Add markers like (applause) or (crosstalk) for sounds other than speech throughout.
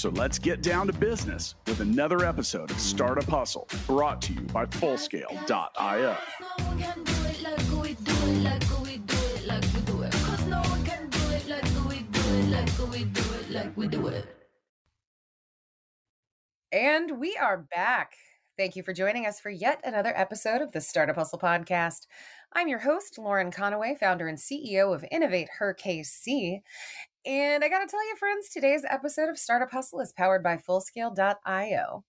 So let's get down to business with another episode of Startup Hustle brought to you by Fullscale.io. And we are back. Thank you for joining us for yet another episode of the Startup Hustle podcast. I'm your host, Lauren Conaway, founder and CEO of Innovate Her KC. And I got to tell you, friends, today's episode of Startup Hustle is powered by Fullscale.io.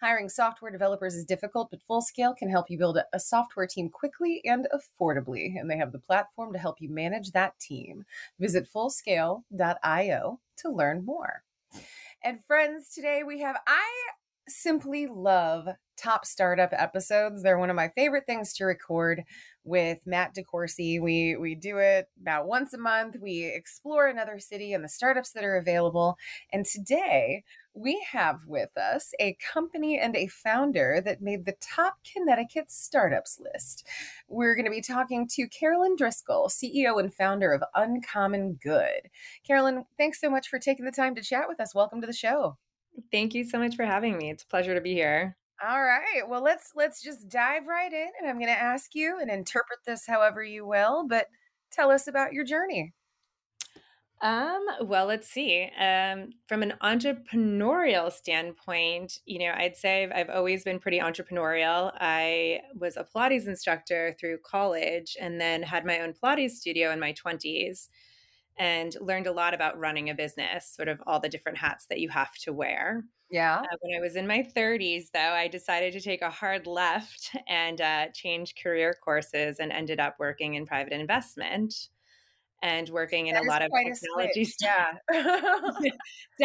Hiring software developers is difficult, but Fullscale can help you build a software team quickly and affordably. And they have the platform to help you manage that team. Visit Fullscale.io to learn more. And friends, today we have, I simply love top startup episodes. They're one of my favorite things to record with Matt DeCoursey. We we do it about once a month. We explore another city and the startups that are available. And today we have with us a company and a founder that made the top Connecticut startups list. We're going to be talking to Carolyn Driscoll, CEO and founder of Uncommon Good. Carolyn, thanks so much for taking the time to chat with us. Welcome to the show. Thank you so much for having me. It's a pleasure to be here. All right. Well, let's let's just dive right in and I'm going to ask you and interpret this however you will, but tell us about your journey. Um, well, let's see. Um, from an entrepreneurial standpoint, you know, I'd say I've, I've always been pretty entrepreneurial. I was a Pilates instructor through college and then had my own Pilates studio in my 20s and learned a lot about running a business, sort of all the different hats that you have to wear. Yeah. Uh, when I was in my 30s, though, I decided to take a hard left and uh, change career courses and ended up working in private investment and working in that a lot of technology stuff. (laughs) Yeah.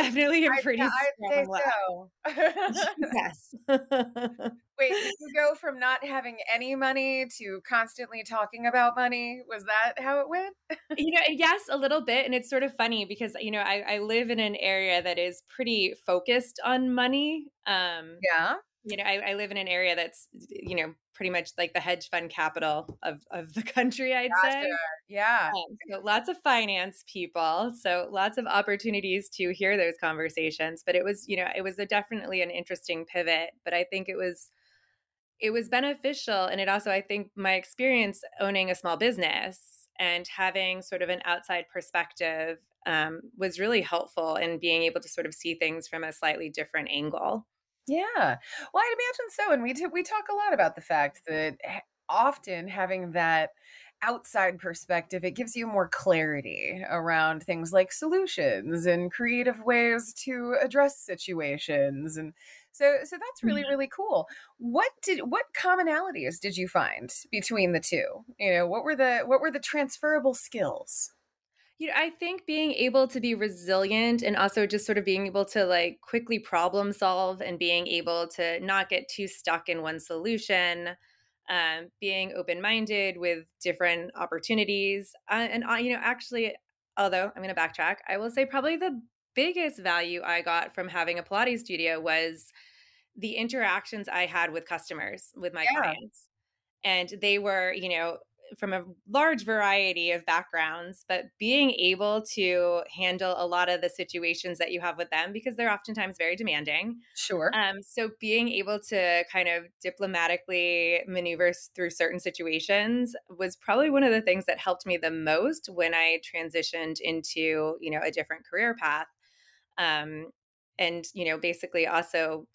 Definitely a pretty I, I'd say so. (laughs) yes. Wait, (laughs) did you go from not having any money to constantly talking about money? Was that how it went? you know, yes, a little bit. And it's sort of funny because, you know, I, I live in an area that is pretty focused on money. Um, yeah you know, I, I, live in an area that's, you know, pretty much like the hedge fund capital of, of the country, I'd say. Yeah. Um, so lots of finance people. So lots of opportunities to hear those conversations. But it was, you know, it was a definitely an interesting pivot. But I think it was, it was beneficial. And it also, I think my experience owning a small business and having sort of an outside perspective um, was really helpful in being able to sort of see things from a slightly different angle. Yeah. Well, I'd imagine so. And we t- we talk a lot about the fact that often having that outside perspective, it gives you more clarity around things like solutions and creative ways to address situations. And so so that's really mm-hmm. really cool. What did what commonalities did you find between the two? You know, what were the what were the transferable skills? You know, I think being able to be resilient and also just sort of being able to like quickly problem solve and being able to not get too stuck in one solution, um, being open minded with different opportunities. Uh, and, uh, you know, actually, although I'm going to backtrack, I will say probably the biggest value I got from having a Pilates studio was the interactions I had with customers, with my yeah. clients. And they were, you know, from a large variety of backgrounds, but being able to handle a lot of the situations that you have with them because they're oftentimes very demanding. Sure. Um, so being able to kind of diplomatically maneuver through certain situations was probably one of the things that helped me the most when I transitioned into, you know, a different career path. Um, and, you know, basically also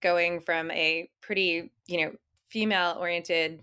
going from a pretty, you know, female oriented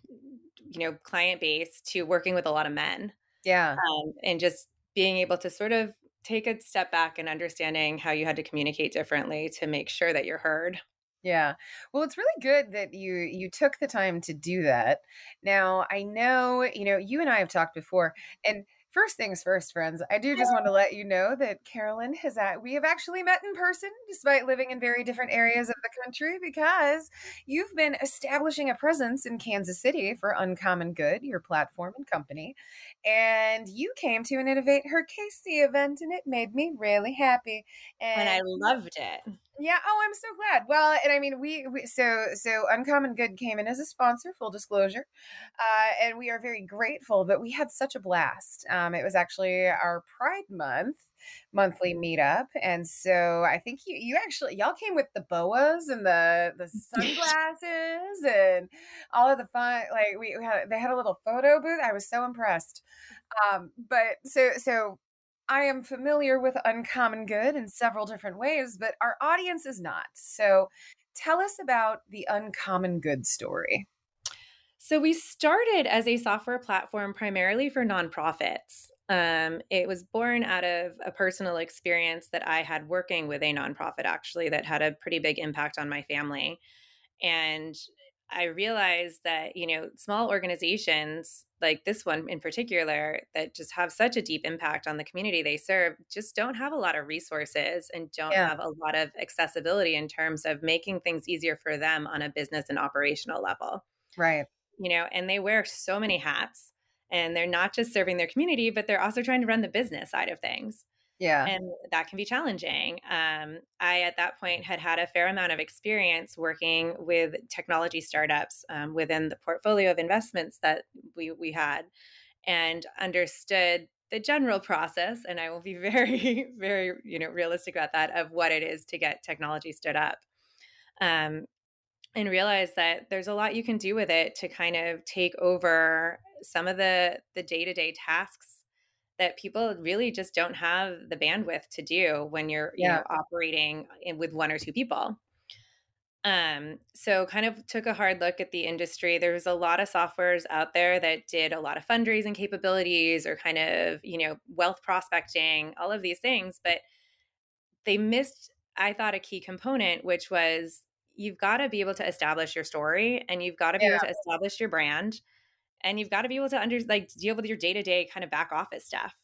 you know client base to working with a lot of men yeah um, and just being able to sort of take a step back and understanding how you had to communicate differently to make sure that you're heard yeah. Well, it's really good that you you took the time to do that. Now, I know, you know, you and I have talked before and First things first, friends. I do just want to let you know that Carolyn has at, we have actually met in person despite living in very different areas of the country because you've been establishing a presence in Kansas City for Uncommon Good, your platform and company. And you came to an Innovate Her KC event and it made me really happy. And, and I loved it. Yeah. Oh, I'm so glad. Well, and I mean, we, we so so Uncommon Good came in as a sponsor, full disclosure, uh, and we are very grateful. But we had such a blast. Um, it was actually our Pride Month monthly meetup, and so I think you you actually y'all came with the boas and the the sunglasses and all of the fun. Like we, we had they had a little photo booth. I was so impressed. Um, but so so I am familiar with Uncommon Good in several different ways, but our audience is not. So tell us about the Uncommon Good story. So we started as a software platform primarily for nonprofits. Um, it was born out of a personal experience that I had working with a nonprofit, actually, that had a pretty big impact on my family. And I realized that, you know, small organizations like this one in particular that just have such a deep impact on the community they serve just don't have a lot of resources and don't yeah. have a lot of accessibility in terms of making things easier for them on a business and operational level. Right. You know, and they wear so many hats and they're not just serving their community, but they're also trying to run the business side of things. Yeah. And that can be challenging. Um, I, at that point, had had a fair amount of experience working with technology startups um, within the portfolio of investments that we, we had and understood the general process. And I will be (laughs) very, very, you know, realistic about that of what it is to get technology stood up. Um, and realize that there's a lot you can do with it to kind of take over some of the the day-to-day tasks that people really just don't have the bandwidth to do when you're yeah. you know operating in, with one or two people um so kind of took a hard look at the industry there was a lot of softwares out there that did a lot of fundraising capabilities or kind of you know wealth prospecting all of these things but they missed i thought a key component which was you've got to be able to establish your story and you've got to be yeah. able to establish your brand and you've got to be able to under like deal with your day-to-day kind of back office stuff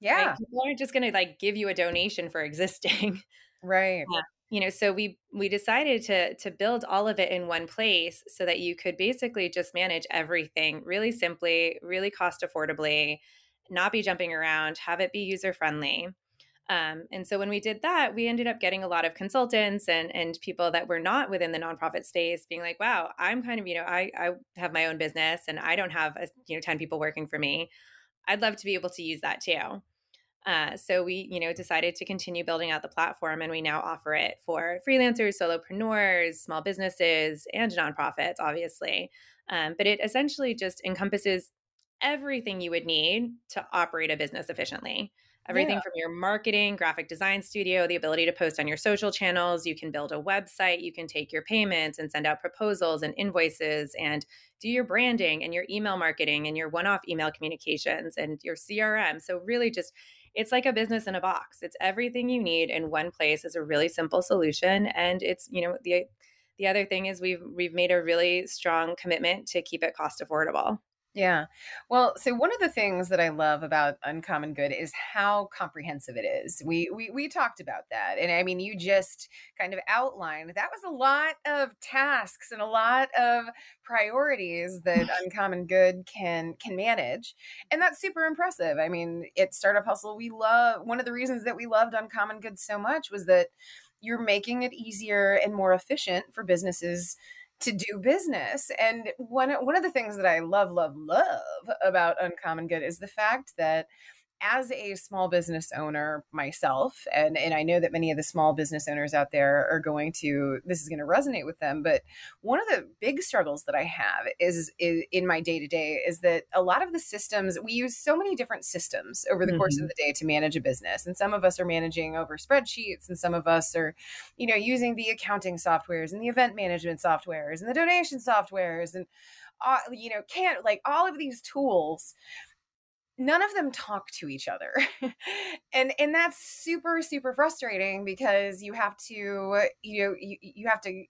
yeah right? people aren't just going to like give you a donation for existing (laughs) right yeah. you know so we we decided to to build all of it in one place so that you could basically just manage everything really simply really cost affordably not be jumping around have it be user friendly um, and so when we did that, we ended up getting a lot of consultants and and people that were not within the nonprofit space being like, wow, I'm kind of, you know, I, I have my own business and I don't have, a, you know, 10 people working for me. I'd love to be able to use that too. Uh, so we, you know, decided to continue building out the platform, and we now offer it for freelancers, solopreneurs, small businesses, and nonprofits, obviously. Um, but it essentially just encompasses everything you would need to operate a business efficiently everything yeah. from your marketing, graphic design studio, the ability to post on your social channels. You can build a website, you can take your payments and send out proposals and invoices and do your branding and your email marketing and your one off email communications and your CRM. So, really, just it's like a business in a box. It's everything you need in one place is a really simple solution. And it's, you know, the the other thing is we've we've made a really strong commitment to keep it cost affordable. Yeah. Well, so one of the things that I love about Uncommon Good is how comprehensive it is. We we we talked about that. And I mean, you just kind of outlined that was a lot of tasks and a lot of priorities that (laughs) Uncommon Good can can manage. And that's super impressive. I mean, at Startup Hustle, we love one of the reasons that we loved Uncommon Good so much was that you're making it easier and more efficient for businesses to do business. And one one of the things that I love, love, love about Uncommon Good is the fact that as a small business owner myself, and, and I know that many of the small business owners out there are going to, this is going to resonate with them. But one of the big struggles that I have is, is in my day to day is that a lot of the systems, we use so many different systems over the mm-hmm. course of mm-hmm. the day to manage a business. And some of us are managing over spreadsheets, and some of us are, you know, using the accounting softwares and the event management softwares and the donation softwares and, uh, you know, can't like all of these tools none of them talk to each other (laughs) and and that's super super frustrating because you have to you know you, you have to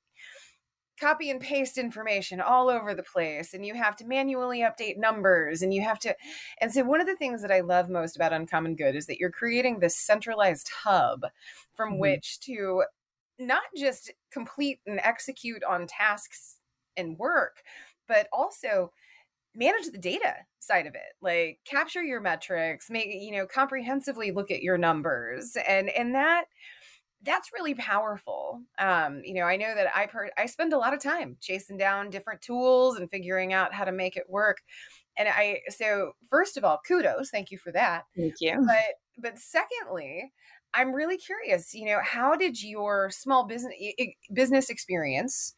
copy and paste information all over the place and you have to manually update numbers and you have to and so one of the things that i love most about uncommon good is that you're creating this centralized hub from mm-hmm. which to not just complete and execute on tasks and work but also manage the data side of it like capture your metrics make you know comprehensively look at your numbers and and that that's really powerful. Um, you know, I know that I per- I spend a lot of time chasing down different tools and figuring out how to make it work. And I so first of all, kudos, thank you for that. Thank you. But but secondly, I'm really curious. You know, how did your small business business experience?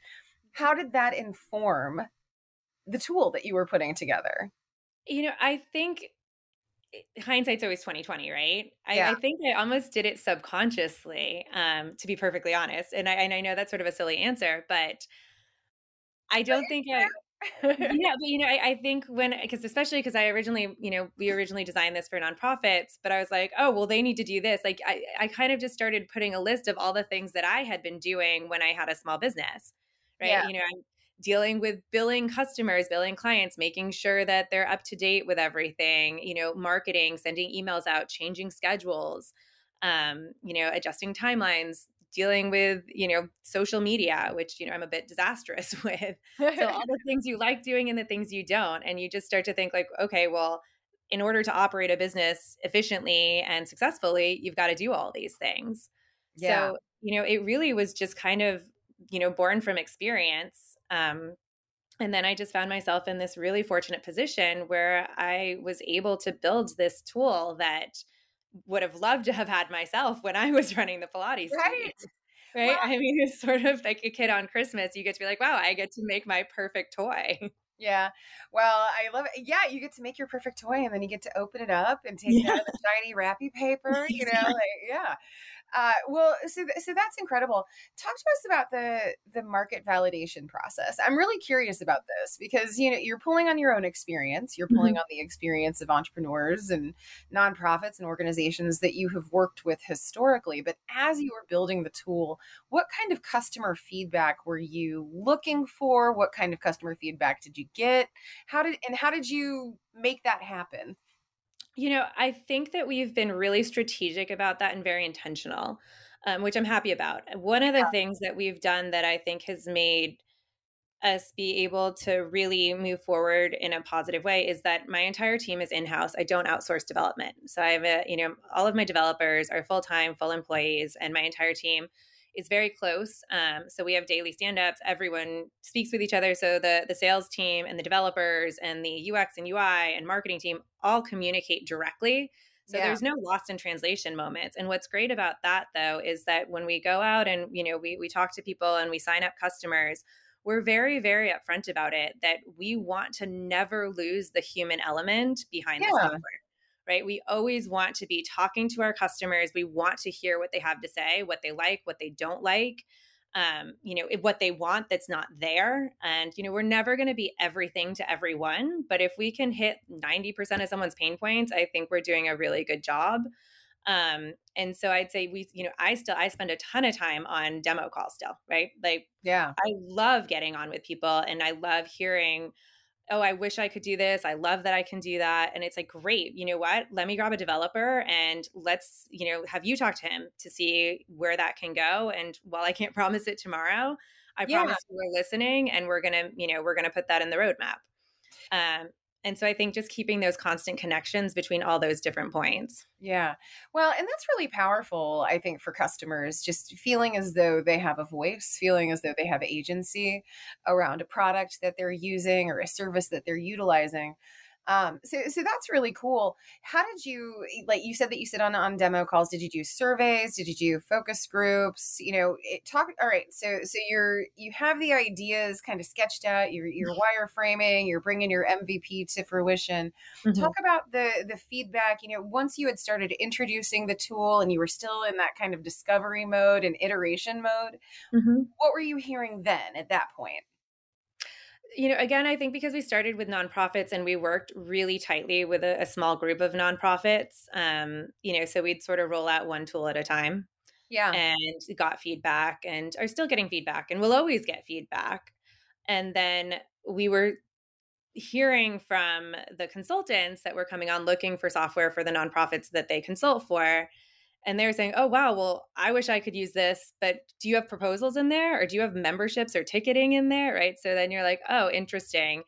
How did that inform the tool that you were putting together? You know, I think hindsight's always 2020 right I, yeah. I, think i almost did it subconsciously um to be perfectly honest and i and i know that's sort of a silly answer but i don't think i yeah (laughs) but you know I, I think when because especially because i originally you know we originally designed this for nonprofits but i was like oh well they need to do this like i i kind of just started putting a list of all the things that i had been doing when i had a small business right yeah. you know i'm dealing with billing customers, billing clients, making sure that they're up to date with everything, you know, marketing, sending emails out, changing schedules, um, you know, adjusting timelines, dealing with, you know, social media, which, you know, I'm a bit disastrous (laughs) with. so all the things you like doing and the things you don't. And you just start to think like, okay, well, in order to operate a business efficiently and successfully, you've got to do all these things. Yeah. So, you know, it really was just kind of, you know, born from experience um, and then I just found myself in this really fortunate position where I was able to build this tool that would have loved to have had myself when I was (laughs) running the Pilates. Right. Right. Well, I mean, it's sort of like a kid on Christmas. You get to be like, wow, I get to make my perfect toy. (laughs) Yeah. Well, I love it. Yeah, you get to make your perfect toy and then you get to open it up and take yeah. it out of the shiny wrappy paper, you know, (laughs) like, yeah. Uh, well, so th- so that's incredible. Talk to us about the the market validation process. I'm really curious about this because you know you're pulling on your own experience. You're pulling mm-hmm. on the experience of entrepreneurs and nonprofits and organizations that you have worked with historically. But as you were building the tool, what kind of customer feedback were you looking for? What kind of customer feedback did you get? How did and how did you make that happen? You know, I think that we've been really strategic about that and very intentional, um, which I'm happy about. One of the yeah. things that we've done that I think has made us be able to really move forward in a positive way is that my entire team is in-house. I don't outsource development. So I have a, you know, all of my developers are full-time, full employees, and my entire team is very close. Um, so we have daily stand-ups. Everyone speaks with each other. So the the sales team and the developers and the UX and UI and marketing team all communicate directly. So yeah. there's no lost in translation moments. And what's great about that though is that when we go out and you know we we talk to people and we sign up customers, we're very very upfront about it that we want to never lose the human element behind yeah. the software right? We always want to be talking to our customers. We want to hear what they have to say, what they like, what they don't like, um, you know, what they want that's not there. And, you know, we're never going to be everything to everyone. But if we can hit 90% of someone's pain points, I think we're doing a really good job. Um, and so I'd say we, you know, I still I spend a ton of time on demo calls still, right? Like, yeah, I love getting on with people and I love hearing oh, I wish I could do this. I love that I can do that. And it's like, great, you know what? Let me grab a developer and let's, you know, have you talk to him to see where that can go. And while I can't (laughs) promise it tomorrow, I yeah. promise we're listening and we're going to, you know, we're going to put that in the roadmap. Um, and so I think just keeping those constant connections between all those different points. Yeah. Well, and that's really powerful, I think, for customers, just feeling as though they have a voice, feeling as though they have agency around a product that they're using or a service that they're utilizing. Um, so, so that's really cool. How did you, like you said that you sit on, on demo calls. Did you do surveys? Did you do focus groups? You know, it, talk, all right. So, so you're, you have the ideas kind of sketched out, you're, you're (laughs) wireframing, you're bringing your MVP to fruition. Mm-hmm. Talk about the, the feedback, you know, once you had started introducing the tool and you were still in that kind of discovery mode and iteration mode, mm-hmm. what were you hearing then at that point? You know, again, I think because we started with nonprofits and we worked really tightly with a, a small group of nonprofits, um, you know, so we'd sort of roll out one tool at a time. Yeah. And got feedback and are still getting feedback and we'll always get feedback. And then we were hearing from the consultants that were coming on looking for software for the nonprofits that they consult for and they're saying oh wow well i wish i could use this but do you have proposals in there or do you have memberships or ticketing in there? Right? So then you're like oh interesting.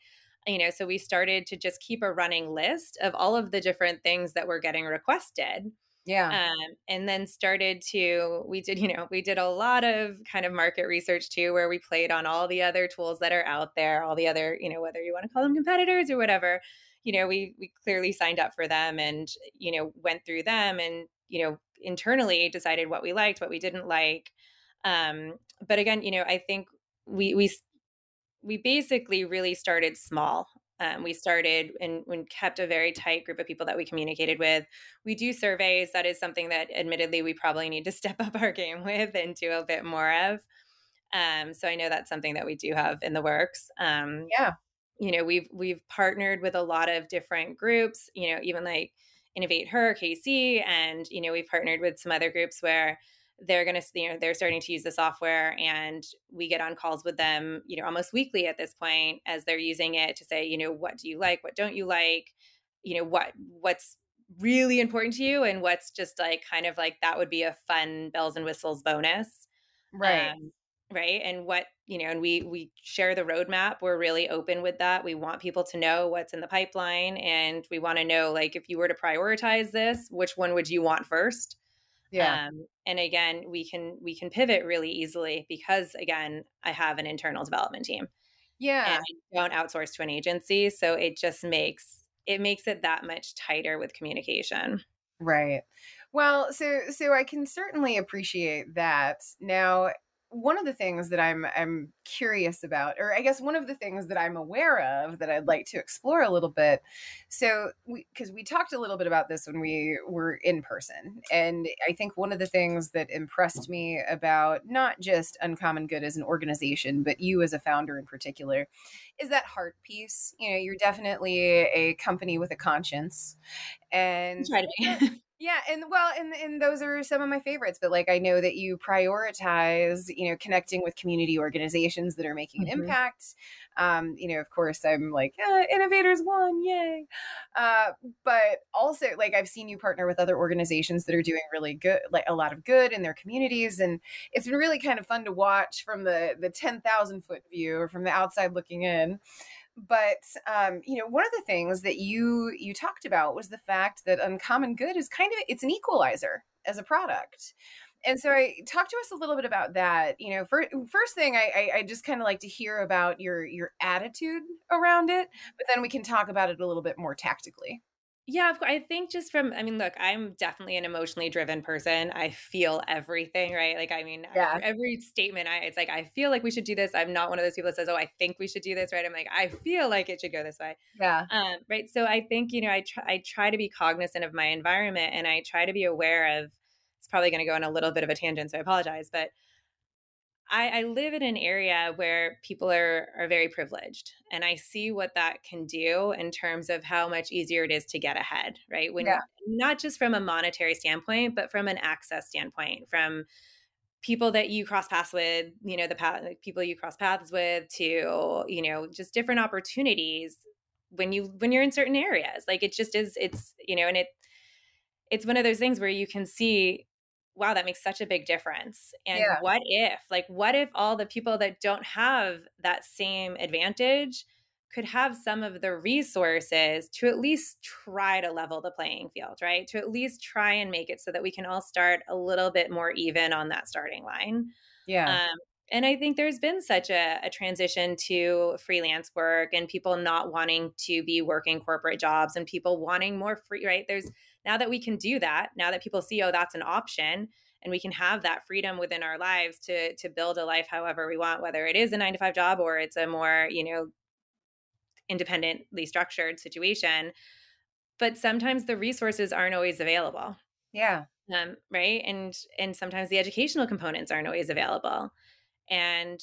You know so we started to just keep a running list of all of the different things that were getting requested yeah. Um, and then started to, we did, you know, we did a lot of kind of market research too, where we played on all the other tools that are out there, all the other, you know, whether you want to call them competitors or whatever, you know, we, we clearly signed up for them and, you know, went through them and, you know, internally decided what we liked, what we didn't like. Um, but again, you know, I think we, we, we basically really started small um, we started and, and, kept a very tight group of people that we communicated with. We do surveys. That is something that, admittedly, we probably need to (laughs) step up our game with and do a bit more of. Um, so I know that's something that we do have in the works. Um, yeah, you know, we've we've partnered with a lot of different groups. You know, even like Innovate Her, KC, and you know, we've partnered with some other groups where they're going to you know they're starting to use the software and we get on calls with them you know almost weekly at this point as they're using it to say you know what do you like? What don't you like? You know what what's really important to you? And what's just like kind of like that would be a fun bells and whistles bonus. Right. Um, right and what you know and we we share the roadmap we're really open with that we want people to know what's in the pipeline and we want to know like if you were to prioritize this which one would you want first yeah. Um, and again, we can we can pivot really easily because again, I have an internal development team. Yeah. And I don't outsource to an agency. So it just makes it makes it that much tighter with communication. Right. Well, so so I can certainly appreciate that. Now, one of the things that I'm I'm curious about, or I guess one of the things that I'm aware of that I'd like to explore a little bit. So, because we, we, talked a little bit about this when we were in person, and I think one of the things that impressed me about not just Uncommon Good as an organization, but you as a founder in particular, is that heart piece. You know, you're definitely a company with a conscience, and try to be. Yeah, and well, and and those are some of my favorites. But like, I know that you prioritize, you know, connecting with community organizations that are making an mm-hmm. impact. Um, you know, of course, I'm like uh, innovators one, yay! Uh, but also, like, I've seen you partner with other organizations that are doing really good, like a lot of good in their communities, and it's been really kind of fun to watch from the the ten thousand foot view or from the outside looking in but um, you know one of the things that you you talked about was the fact that uncommon good is kind of it's an equalizer as a product and so I talk to us a little bit about that. You know, for, first thing, I, I, I just kind of like to hear about your your attitude around it, but then we can talk about it a little bit more tactically. Yeah, I think just from, I mean, look, I'm definitely an emotionally driven person. I feel everything, right? Like, I mean, yeah. every statement, I it's like, I feel like we should do this. I'm not one of those people that says, oh, I think we should do this, right? I'm like, I feel like it should go this way. Yeah. Um, right. So I think, you know, I try, I try to be cognizant of my environment and I try to be aware of, it's probably going to go on a little bit of a tangent, so I apologize, but I, I, live in an area where people are are very privileged, and I see what that can do in terms of how much easier it is to get ahead. Right, when yeah. not just from a monetary standpoint, but from an access standpoint, from people that you cross paths with, you know, the path, people you cross paths with, to you know, just different opportunities when you when you're in certain areas. Like it just is. It's you know, and it it's one of those things where you can see wow, that makes such a big difference. And yeah. what if, like, what if all the people that don't have that same advantage could have some of the resources to at least try to level the playing field, right? To at least try and make it so that we can all start a little bit more even on that starting line. Yeah. Um, and I think there's been such a, a, transition to freelance work and people not wanting to be working corporate jobs and people wanting more free, right? There's now that we can do that, now that people see, oh, that's an option, and we can have that freedom within our lives to to build a life however we want, whether it is a nine to five job or it's a more, you know, independently structured situation. But sometimes the resources aren't always available. Yeah. Um, right. And and sometimes the educational components aren't always available. And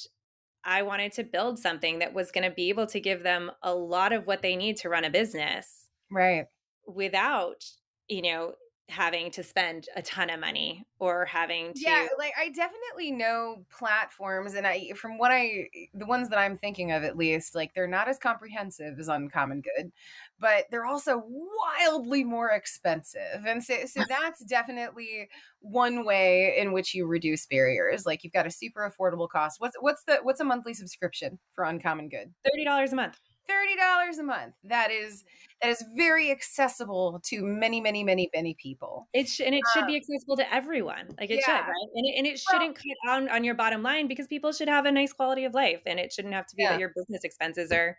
I wanted to build something that was going to be able to give them a lot of what they need to run a business. Right. Without, you know, having to spend a ton of money or having to yeah like i definitely know platforms and i from what i the ones that i'm thinking of at least like they're not as comprehensive as uncommon good but they're also wildly more expensive and so, so uh-huh. that's definitely one way in which you reduce barriers like you've got a super affordable cost. What's what's the what's a monthly subscription for uncommon good? $30 a month $30 a month that is that is very accessible to many many many many people it sh- and it should um, be accessible to everyone like it yeah. should right and it, and it shouldn't well, cut on on your bottom line because people should have a nice quality of life and it shouldn't have to be yeah. that your business expenses are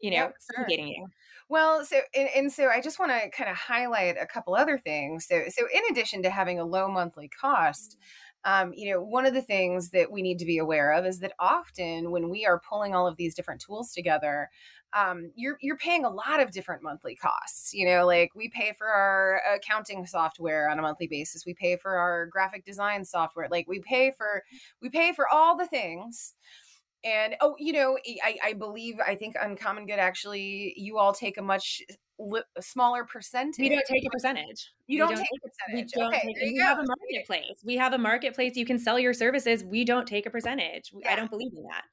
you know yep, sure. you well so and, and so i just want to kind of highlight a couple other things so so in addition to having a low monthly cost um, you know, one of the things that we need to be aware of is that often when we are pulling all of these different tools together, um, you're you're paying a lot of different monthly costs. You know, like we pay for our accounting software on a monthly basis. We pay for our graphic design software. Like we pay for we pay for all the things. And oh, you know, I, I believe I think Uncommon Good actually you all take a much li- smaller percentage. We don't take a percentage. You don't, don't take, a percentage. We don't okay, take, we have a marketplace. We have a marketplace. You can sell your services. We don't take a percentage. Yeah. I don't believe in that.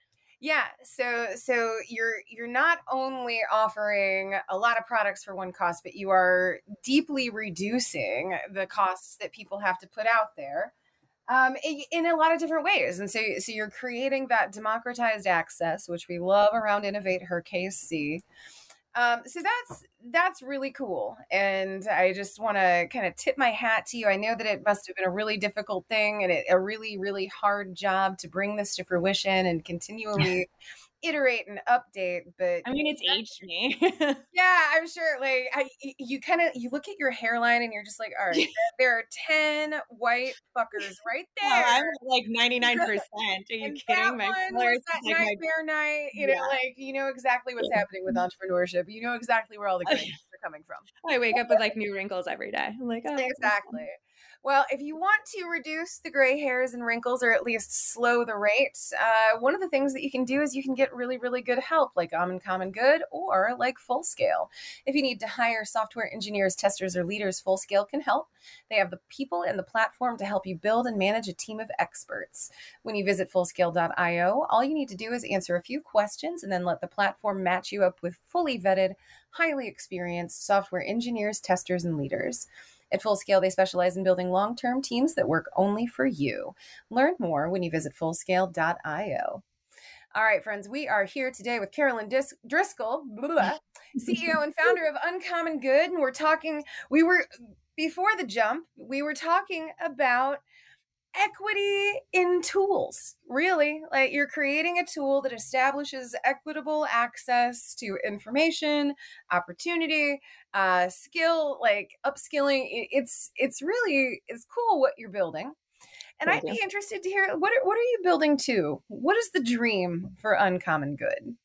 Yeah, so so you're you're not only offering a lot of products for one cost, but you are deeply reducing the costs that people have to put out there um, in, in, a lot of different ways. And so, so you're creating that democratized access, which we love around Innovate Her KC. Um, so that's that's really cool, and I just want to kind of tip my hat to you. I know that it must have been a really difficult thing and it, a really really hard job to bring this to fruition and continually (laughs) iterate and update but i mean it's aged me. (laughs) Yeah i'm sure like I, you kind of you look at your hairline and you're just like all right there are 10 white fuckers right (laughs) there well, i'm like (laughs) 99 percent. Are you kidding? My was that like nightmare my... night you yeah. know like you know exactly what's happening with entrepreneurship. You know exactly where all the good are coming from. I wake up with like new wrinkles every day. I'm like oh, exactly well, if you want to reduce the gray hairs and wrinkles or at least slow the rate, uh, one of the things that you can do is you can get really, really good help like Uncommon Good or like Fullscale. If you need to hire software engineers, testers, or leaders, Fullscale can help. They have the people and the platform to help you build and manage a team of experts. When you visit fullscale.io, all you need to do is answer a few questions and then let the platform match you up with fully vetted, highly experienced software engineers, testers, and leaders. At Full Scale, they specialize in building long term teams that work only for you. Learn more when you visit fullscale.io. All right, friends, we are here today with Carolyn Dis- Driscoll, blah, CEO and founder of Uncommon Good. And we're talking, we were, before the jump, we were talking about equity in tools really like you're creating a tool that establishes equitable access to information opportunity uh skill like upskilling it's it's really it's cool what you're building and Thank i'd you. be interested to hear what are, what are you building to what is the dream for uncommon good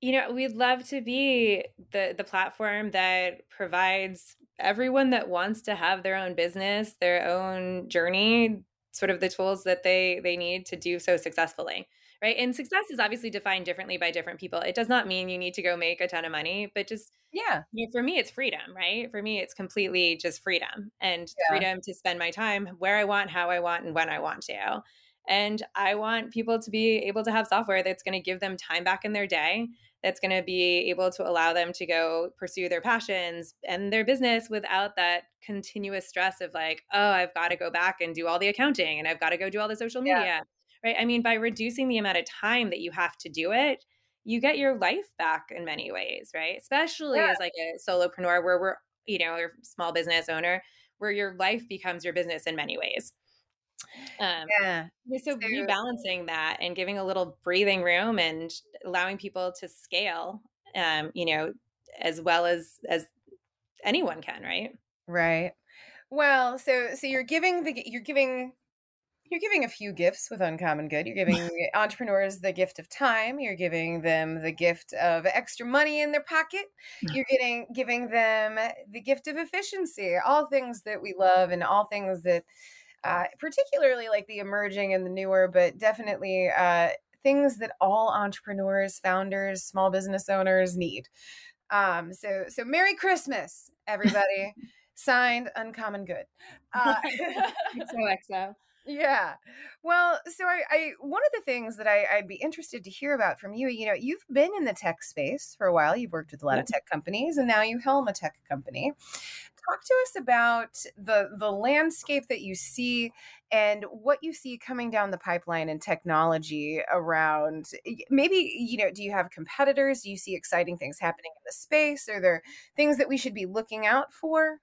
you know we'd love to be the the platform that provides everyone that wants to have their own business, their own journey, sort of the tools that they they need to do so successfully right? And success is obviously defined differently by different people. It does not mean you need to go make a ton of money but just yeah. you know, for me it's freedom right? For me it's completely just freedom and yeah. freedom to spend my time where i want how i want and when i want to and i want people to be able to have software that's going to give them time back in their day that's going to be able to allow them to go pursue their passions and their business without that continuous stress of like, oh, I've got to go back and do all the accounting and I've got to go do all the social media. Yeah. Right. I mean, by reducing the amount of time that you have to do it, you get your life back in many ways, right? Especially yeah. as like a solopreneur where we're, you know, a small business owner, where your life becomes your business in many ways. Um, yeah. So, so rebalancing that and giving a little breathing room and allowing people to scale, um, you know, as well as as anyone can, right? Right. Well, so so you're giving the you're giving you're giving a few gifts with uncommon good you're giving (laughs) entrepreneurs the gift of time you're giving them the gift of extra money in their pocket you're getting giving them the gift of efficiency all things that we love and all things that uh, particularly like the emerging and the newer, but definitely uh, things that all entrepreneurs, founders, small business owners need. Um, so, so Merry Christmas, everybody. (laughs) Signed, Uncommon Good. Uh, (laughs) XOXO. Yeah. Well, so I, I one of the things that I, I'd be interested to hear about from you, you know, you've been in the tech space for a while. You've worked with a lot of tech companies, and now you helm a tech company. Talk to us about the the landscape that you see and what you see coming down the pipeline in technology around maybe you know do you have competitors? Do you see exciting things happening in the space? Are there things that we should be looking out for?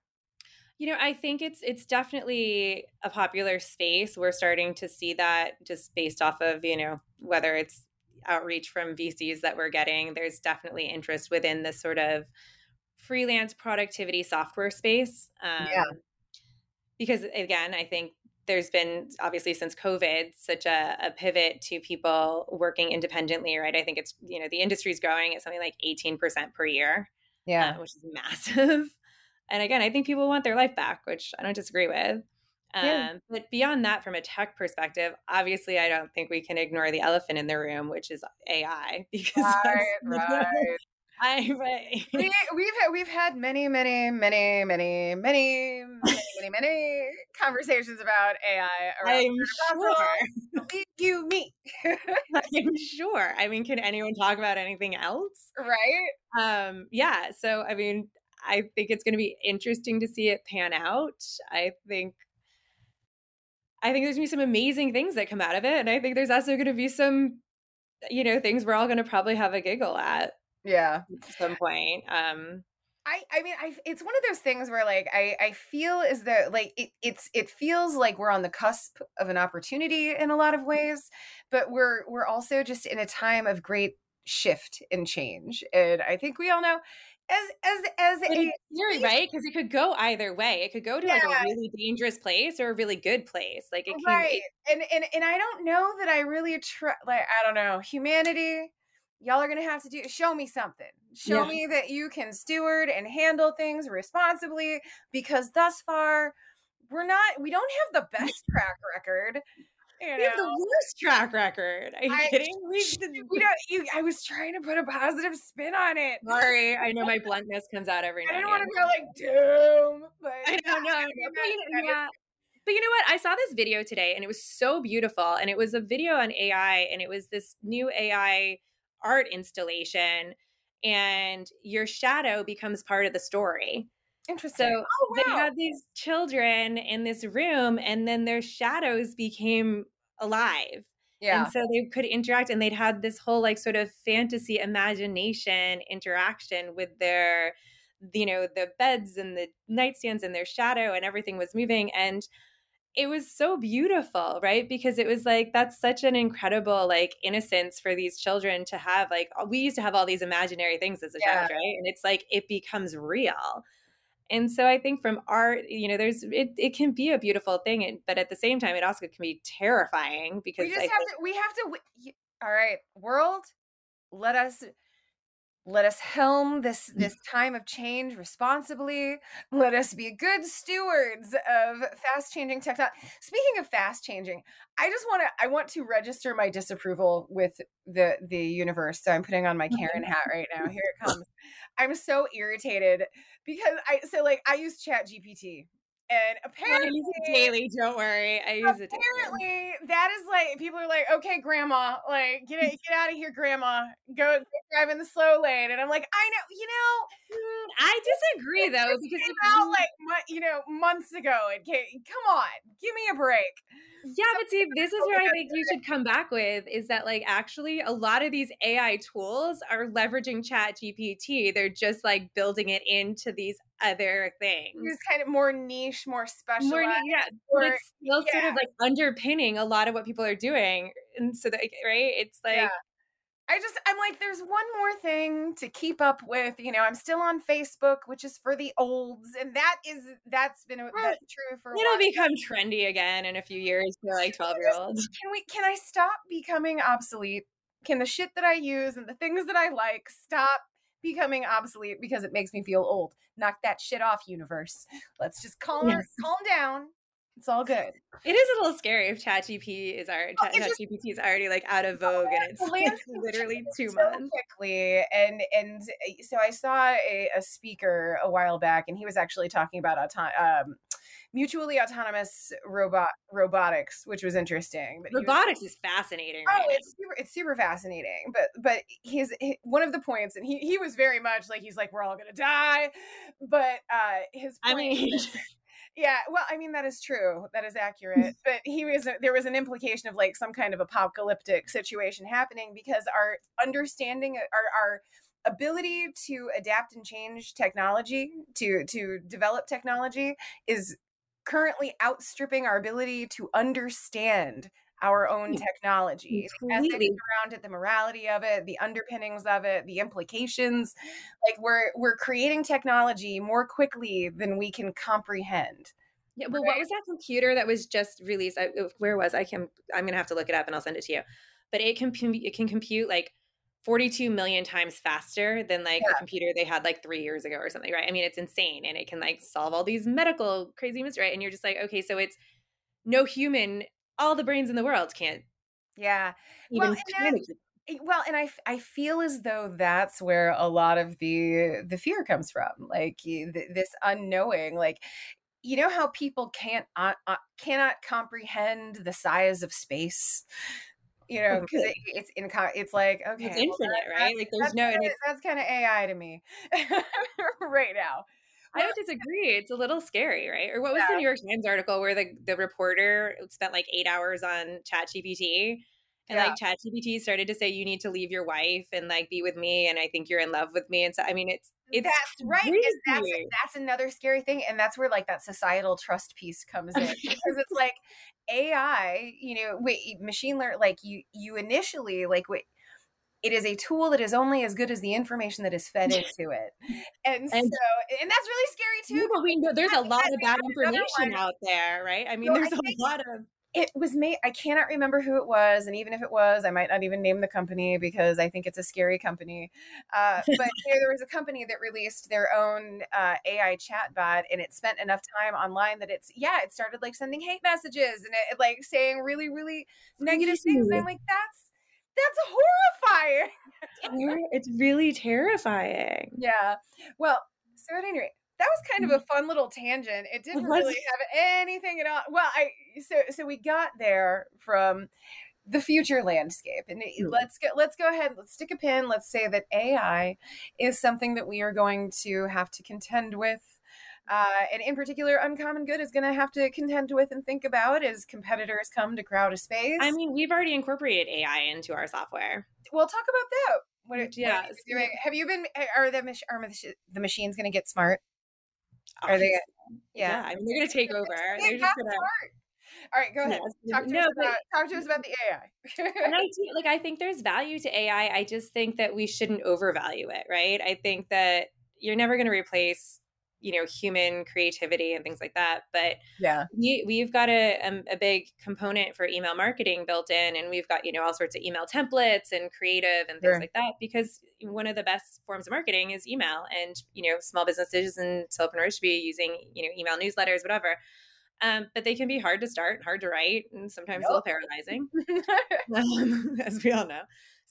You know, I think it's it's definitely a popular space. We're starting to see that just based off of, you know, whether it's outreach from VCs that we're getting, there's definitely interest within this sort of freelance productivity software space. Um, yeah. Because again, I think there's been obviously since COVID such a, a, pivot to people working independently, right? I think it's you know the industry's growing at something like 18% per year, yeah, uh, which is (laughs) massive. And again, I think people want their life back, which I don't disagree with. Yeah. Um, but beyond that, from a tech perspective, obviously, I don't think we can ignore the elephant in the room, which is AI. (laughs) Because right, right. I, right. we, (laughs) we've had, we've had many, many, many, many, many, many, many, many conversations about AI. I'm sure. Believe you me. I'm sure. I mean, can anyone talk about anything else? Right. Um. Yeah. So, I mean, I think it's going to be interesting to see it pan out. I think I think there's going to be some amazing things that come out of it and I think there's also going to be some you know things we're all going to probably have a giggle at. Yeah. At some point. Um I, I mean I it's one of those things where like I, I feel is that like it, it's it feels like we're on the cusp of an opportunity in a lot of ways but we're we're also just in a time of great shift and change and I think we all know as as as but a theory, right? Because it could go either way. It could go to yeah. like a really dangerous place or a really good place. Like it can, right. And and and I don't know that I really try. Like I don't know humanity. Y'all are gonna have to do show me something. Show yeah. me that you can steward and handle things responsibly. Because thus far, we're not. We don't have the (laughs) best track record. You we have the worst track record. Are you I, kidding? We, you know, you, I was trying to put a positive spin on it. Sorry, I know my (laughs) bluntness comes out every I night. I didn't want to go like doom, but I don't know. (laughs) Yeah. but you know what? I saw this video today, and it was so beautiful. And it was a video on AI, and it was this new AI art installation, and your shadow becomes part of the story. Interesting. So oh, wow. they had these children in this room, and then their shadows became alive. Yeah. And so they could interact, and they'd had this whole like sort of fantasy imagination interaction with their, you know, the beds and the nightstands and their shadow, and everything was moving. And it was so beautiful, right? Because it was like that's such an incredible like innocence for these children to have. Like we used to have all these imaginary things as a yeah. child, right? And it's like it becomes real and so i think from art you know there's it, it can be a beautiful thing but at the same time it also can be terrifying because we just I have think- to we have to all right world let us let us helm this mm. this time of change responsibly let us be good stewards of fast changing technology speaking of fast changing i just want to i want to register my disapproval with the the universe so i'm putting on my karen hat right now here it comes (laughs) i'm so irritated because i so like i use chat gpt and apparently, I use it daily. Don't worry, I use it. Apparently, that is like people are like, "Okay, Grandma, like get it, get out of here, Grandma. Go, go drive in the slow lane." And I'm like, "I know, you know." Mm, I disagree though because it came out like you know months ago. It came. Come on, give me a break. Yeah, so, but see, this is (laughs) where I think you should come back with is that like actually a lot of these AI tools are leveraging Chat GPT. They're just like building it into these other things. It's kind of more niche, more special. More, yeah, but it's still yeah. sort of like underpinning a lot of what people are doing. And so that right, it's like yeah. I just I'm like, there's one more thing to keep up with. You know, I'm still on Facebook, which is for the olds, and that is that's been that's true for. It'll become trendy again in a few years for like twelve year olds. Can we? Can I stop becoming obsolete? Can the shit that I use and the things that I like stop becoming obsolete because it makes me feel old? Knock that shit off, universe. (laughs) Let's just calm yes. calm down It's all good. It is a little scary if ChatGPT is our well, ChatGPT is already like out of vogue and it's (laughs) like literally two so months quickly. And and eh, so I saw a, a, speaker a while back, and he was actually talking about auto- um, mutually autonomous robot robotics, which was interesting. But robotics was, is fascinating. Oh, right it's super, it's super fascinating. But but he's he, one of the points, and he he was very much like he's like we're all gonna die. But uh, his point, I mean. (laughs) (laughs) Yeah, well, I mean that is true. That is accurate. (laughs) but he was there was an implication of like some kind of apocalyptic situation happening because our understanding our our ability to adapt and change technology to to develop technology is currently outstripping our ability to understand our own technology, Completely. the ethics around it, the morality of it, the underpinnings of it, the implications. Like we're we're creating technology more quickly than we can comprehend. Yeah, well, right? what was that computer that was just released? I, where was I? Can I'm gonna have to look it up and I'll send it to you. But it can it can compute like 42 million times faster than like yeah. a computer they had like three years ago or something, right? I mean, it's insane, and it can like solve all these medical crazy mysteries, right? And you're just like, okay, so it's no human all the brains in the world can't. Yeah. Well, and eh, well, and I, I feel as though that's where a lot of the the fear comes from, like this unknowing, like you know how people can't uh, uh, cannot comprehend the size of space you know because (laughs) it, it's in it's like okay it's infinite well, that, right like there's no kinda, that's kind of ai to me (laughs) right now I don't disagree. It's a little scary, right? Or what was yeah. the New York Times article where the, the reporter spent like eight hours on ChatGPT and yeah. like ChatGPT started to say you need to leave your wife and like be with me and I think you're in love with me and so I mean it's it's that's right that's that's another scary thing and that's where like that societal trust piece comes in (laughs) because it's like AI you know wait machine learn like you you initially like wait it is a tool that is only as good as the information that is fed (laughs) into it. And, and so, and that's really scary too. but we know there's a lot of bad information out there, right? I mean, so there's I a lot of. It was made, I cannot remember who it was. And even if it was, I might not even name the company because I think it's a scary company. Uh, (laughs) but there was a company that released their own uh, AI chatbot and it spent enough time online that it's, yeah, it started like sending hate messages and it like saying really, really negative things. And I'm like, that's that's horrifying. it's really terrifying. Yeah. Well, so at any rate, that was kind of a mm-hmm. fun little tangent. It didn't really have anything at all. Well, I so so we got there from the future landscape and let's get let's go ahead let's stick a pin let's say that ai is something that we are going to have to contend with uh, and in particular, Uncommon Good is going to have to contend with and think about as competitors come to crowd a space. I mean, we've already incorporated AI into our software. We'll talk about that. What, yeah. What have you been? Eh, are the are the machines going to get smart? Are they? Yeah. yeah I mean, they're going to take over. They're, just going to. All right, go ahead. Yes. Talk, to no, about, talk to us about the AI. and I (laughs) do, like I think there's value to AI. I just think that we shouldn't overvalue it, right? I think that you're never going to replace you know human creativity and things like that but yeah we, we've got a, a, a, big component for email marketing built in and we've got you know all sorts of email templates and creative and things sure. like that because one of the best forms of marketing is email and you know small businesses and solopreneurs should be using you know email newsletters whatever um, but they can be hard to start hard to write and sometimes yep. a little paralyzing (laughs) (laughs) um, as we all know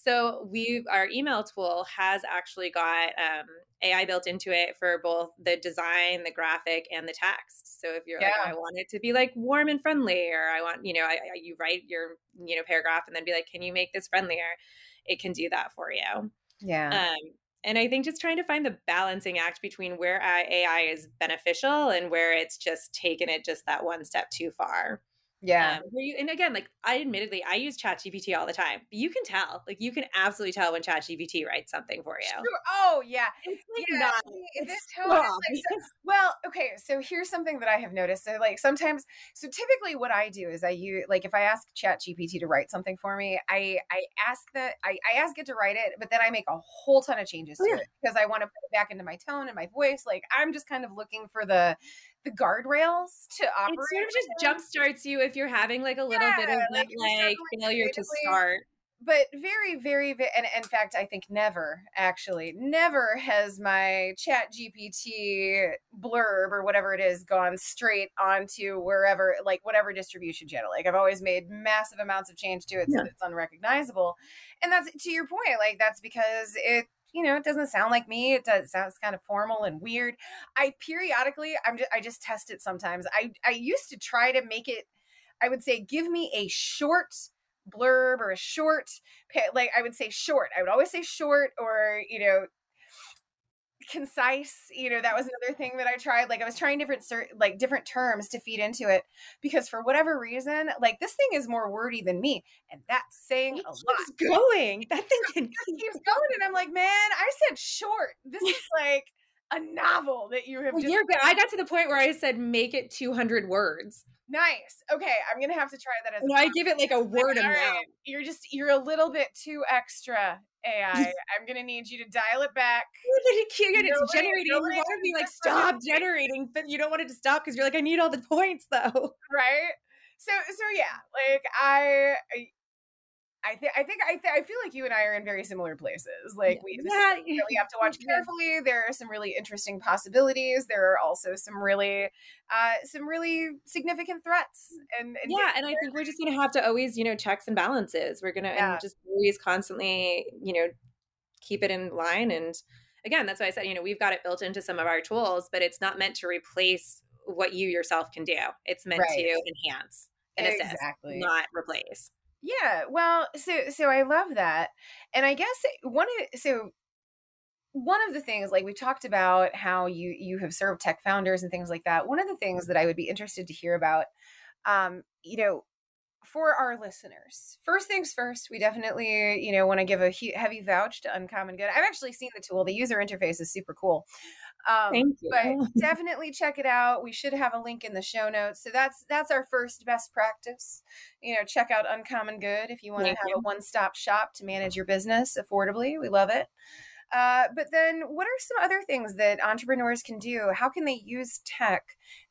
so we our email tool has actually got um, AI built into it for both the design, the graphic, and the text. So if you're yeah. like, I want it to be like warm and friendly, or I want, you know, I, I, you write your, you know, paragraph and then be like, can you make this friendlier? It can do that for you. Yeah. Um, and I think just trying to find the balancing act between where AI is beneficial and where it's just taken it just that one step too far. Yeah. Um, you, and again, like I admittedly, I use ChatGPT all the time. You can tell, like you can absolutely tell when ChatGPT writes something for you. Sure. Oh yeah. It's like yeah. not. It's (laughs) like, so, (laughs) well, okay. So here's something that I have noticed. So like sometimes, so typically what I do is I use like if I ask ChatGPT to write something for me, I I ask that I, I ask it to write it, but then I make a whole ton of changes oh, to yeah. it because I want to put it back into my tone and my voice. Like I'm just kind of looking for the the guardrails to operate. It sort of just jump starts you if you're having like a little yeah, bit of like, like failure to start. but very, very, and in fact, I think never actually, never has my Chat GPT blurb or whatever it is gone straight onto wherever, like whatever distribution channel. Like I've always made massive amounts of change to it yeah. so it's unrecognizable. And that's to your point. Like that's because it you know, it doesn't sound like me. It does it sounds kind of formal and weird. I periodically, I'm just, I just test it sometimes. I I used to try to make it. I would say, give me a short blurb or a short like i would say short i would always say short or you know concise you know that was another thing that i tried like i was trying different like different terms to feed into it because for whatever reason like this thing is more wordy than me and that's saying it a lot. going. That thing (laughs) can keeps going and i'm like man i said short. This is (laughs) like a novel that you have well, just- i got to the point where i said make it 200 words Nice. Okay, I'm gonna have to try that as. No, I give it like a word amount. Right, you're just you're a little bit too extra AI. (laughs) I'm gonna need you to dial it back. it's generating. You want to be like stop (laughs) generating, but you don't want it to stop because you're like I need all the (laughs) points though. Right. So so yeah, like I, I think I think I th- I feel like you and I are in very similar places. Like we yeah, we (laughs) have to watch carefully. There are some really interesting possibilities. There are also some really uh some really significant threats. And, and yeah, and I think we're just gonna have to always you know checks and balances. We're gonna yeah. just always constantly you know keep it in line. And again, that's why I said you know we've got it built into some of our tools, but it's not meant to replace what you yourself can do. It's meant right. to enhance and exactly. assist, not replace. Yeah, well, so so I love that. And I guess one of so one of the things like we talked about how you you have served tech founders and things like that. One of the things that I would be interested to hear about um you know for our listeners. First things first, we definitely, you know, want to give a heavy vouch to Uncommon Good. I've actually seen the tool. The user interface is super cool. Um, Thank you. But (laughs) definitely check it out. We should have a link in the show notes. So that's that's our first best practice. You know, check out Uncommon Good if you want Thank to have you. a one-stop shop to manage your business affordably. We love it. Uh, but then, what are some other things that entrepreneurs can do? How can they use tech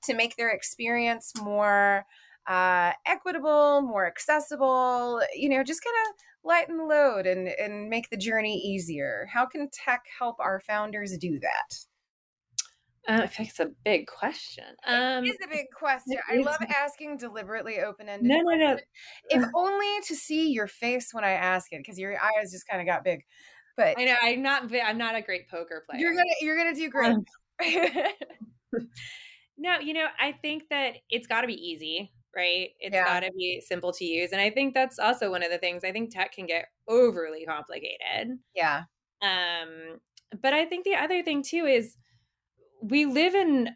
to make their experience more uh, equitable, more accessible? You know, just kind of lighten the load and and make the journey easier. How can tech help our founders do that? Uh, I think it's a big question. Um, it is a big question. I love asking deliberately open ended. No, no, no. If only to see your face when I ask it, because your eyes just kind of got big. But I know I'm not. I'm not a great poker player. You're gonna. You're gonna do great. Um, (laughs) no, you know, I think that it's got to be easy, right? It's yeah. got to be simple to use, and I think that's also one of the things. I think tech can get overly complicated. Yeah. Um, but I think the other thing too is we live in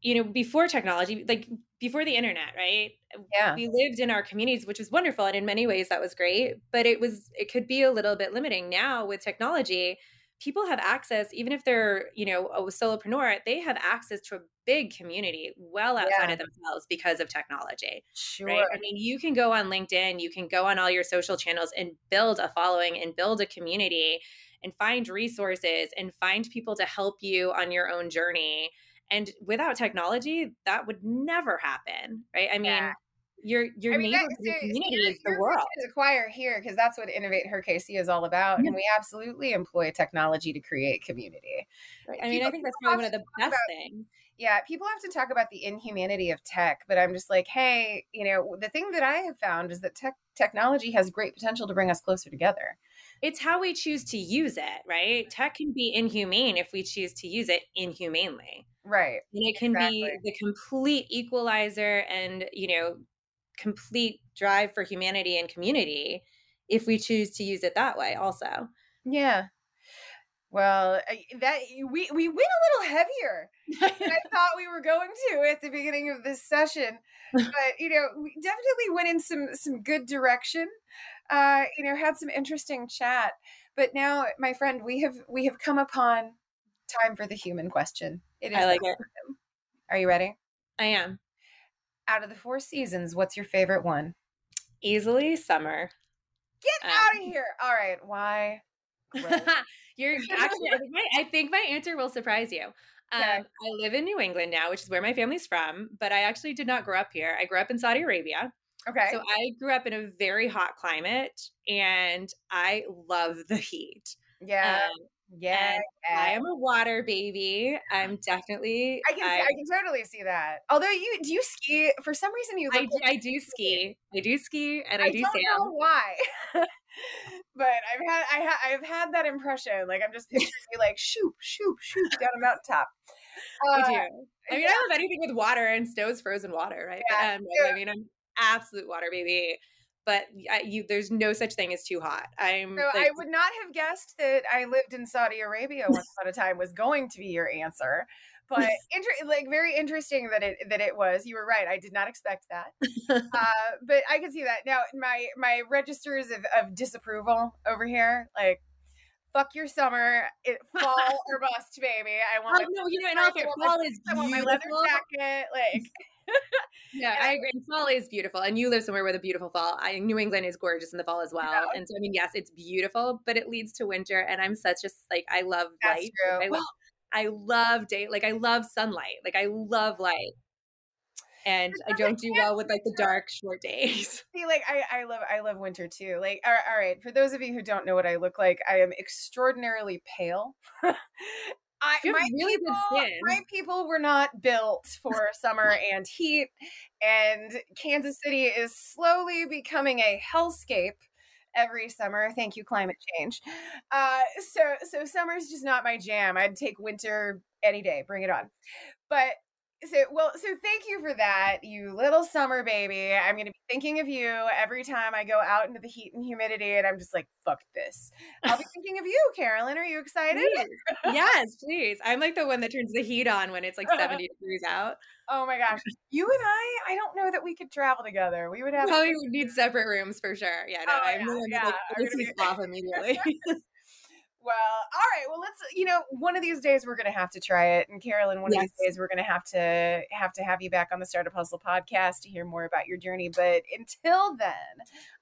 you know before technology like before the internet right yeah we lived in our communities which was wonderful and in many ways that was great but it was it could be a little bit limiting now with technology people have access even if they're you know a solopreneur they have access to a big community well outside yeah. of themselves because of technology sure. right i mean you can go on linkedin you can go on all your social channels and build a following and build a community and find resources and find people to help you on your own journey. And without technology, that would never happen, right? I mean, yeah. your your I mean, neighborhood community is the world. The choir here, because that's what Innovate Her KC is all about, yeah. and we absolutely employ technology to create community. Right. I mean, people, I think that's probably one of the best things. Yeah, people have to talk about the inhumanity of tech, but I'm just like, hey, you know, the thing that I have found is that tech technology has great potential to bring us closer together it's how we choose to use it, right? Mm-hmm. Tech can be inhumane if we choose to use it inhumanely. Right. And it can exactly. be the complete equalizer and, you know, complete drive for humanity and community if we choose to use it that way also. Yeah. Well, that we we went a little heavier than I (laughs) thought we were going to at the beginning of this session, but you know, we definitely went in some some good direction uh, you know, had some interesting chat. But now, my friend, we have we have come upon time for the human question. It is I like it. Are you ready? I am. Out of the four seasons, what's your favorite one? Easily summer. Get um, out of (laughs) here! All right, why? (laughs) You're actually. I think, my, I think my answer will surprise you. Um. I live in New England now, which is where my family's from, but I actually did not grow up here. I grew up in Saudi Arabia. Okay. So I grew up in a very hot climate and I love the heat. Yeah. Um, yeah, I am a water baby. I'm definitely. I can I, I, can totally see that. Although you do you ski for some reason you I, I do ski. I do ski and I, I do don't sail. Know why? (laughs) (laughs) but I've had I ha, I've had that impression. Like I'm just picturing (laughs) you like shoop shoop shoop down a mountaintop. Uh, I do. I mean, yeah. I love anything with water, and snow is frozen water, right? Yeah, but, um, yeah. I mean, I'm absolute water baby but I, you there's no such thing as too hot. I'm. So like, I would not have guessed that I lived in Saudi Arabia once upon a time was going to be your answer, but (laughs) inter- like very interesting that it that it was. You were right. I did not expect that, (laughs) uh, but I can see that now. My my registers of, of disapproval over here, like fuck your summer, it, (laughs) fall or bust, baby. I want. Oh, no, you know, and fall is. I want my leather jacket, like yeah, I agree. Fall is beautiful, and you live somewhere with a beautiful fall. I, New England is gorgeous in the fall as well, yeah. and so I mean, yes, it's beautiful, but it leads to winter, and I'm such a like I love That's light. True. I love, I love day, like I love sunlight, like I love light, and I don't do well with like the dark short days. See, like I, I love, I love winter too. Like, all all right, for those of you who don't know what I look like, I am extraordinarily pale. (laughs) I, my really people, my people were not built for summer (laughs) and heat, and Kansas City is slowly becoming a hellscape every summer. Thank you, climate change. Uh, so, so summer's just not my jam. I'd take winter any day. Bring it on. But so well so thank you for that you little summer baby. I'm going to be thinking of you every time i go out into the heat and humidity and i'm just like fuck this. I'll be thinking of you carolyn. Are you excited? Please. yes please. I'm like the one that turns the heat on when it's like 70 (laughs) degrees out. Oh my gosh. You and i i don't know that we could travel together. We would have we would need separate rooms for sure. Yeah no oh, i'm yeah, yeah. Like, be- off immediately (laughs) (laughs) Well, all right. Well, let's. You know, one of these days we're going to have to try it, and Carolyn, one yes. of these days we're going to have to have to have you back on the Startup Hustle podcast to hear more about your journey. But until then,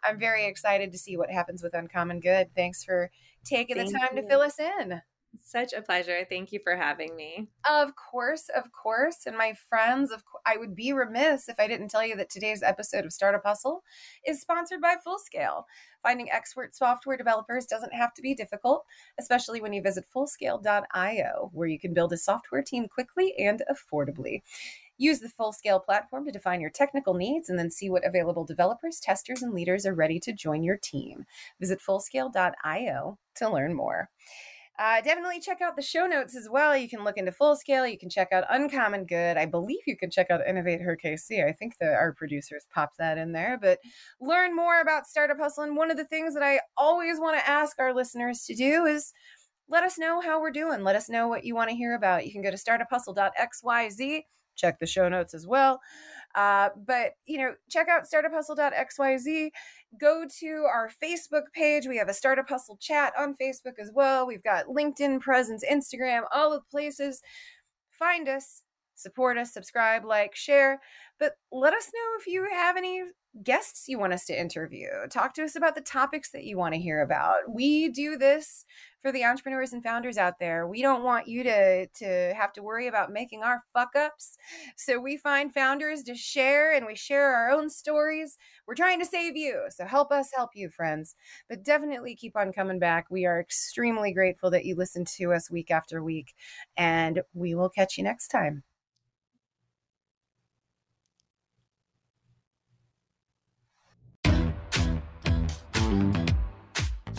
I'm very mm-hmm. excited to see what happens with Uncommon Good. Thanks for taking Thank the time you. to fill us in. Such a pleasure. Thank you for having me. Of course, of course. And my friends, of co- I would be remiss if I didn't tell you that today's episode of Startup Hustle is sponsored by Fullscale. Finding expert software developers doesn't have to be difficult, especially when you visit fullscale.io, where you can build a software team quickly and affordably. Use the Fullscale platform to define your technical needs and then see what available developers, testers, and leaders are ready to join your team. Visit fullscale.io to learn more. Uh, definitely check out the show notes as well. You can look into Full Scale. You can check out Uncommon Good. I believe you can check out Innovate Her KC. I think that our producers popped that in there. But learn more about Startup Hustle. And one of the things that I always want to ask our listeners to do is let us know how we're doing. Let us know what you want to hear about. You can go to startuphustle.xyz check the show notes as well. Uh, but you know, check out startuphustle.xyz. Go to our Facebook page. We have a Startup Hustle chat on Facebook as well. We've got LinkedIn presence, Instagram, all the places. Find us, support us, subscribe, like, share. But let us know if you have any guests you want us to interview. Talk to us about the topics that you want to hear about. We do this for the entrepreneurs and founders out there. We don't want you to to have to worry about making our fuck ups. So we find founders to share and we share our own stories. We're trying to save you. So help us help you, friends. But definitely keep on coming back. We are extremely grateful that you listen to us week after week and we will catch you next time.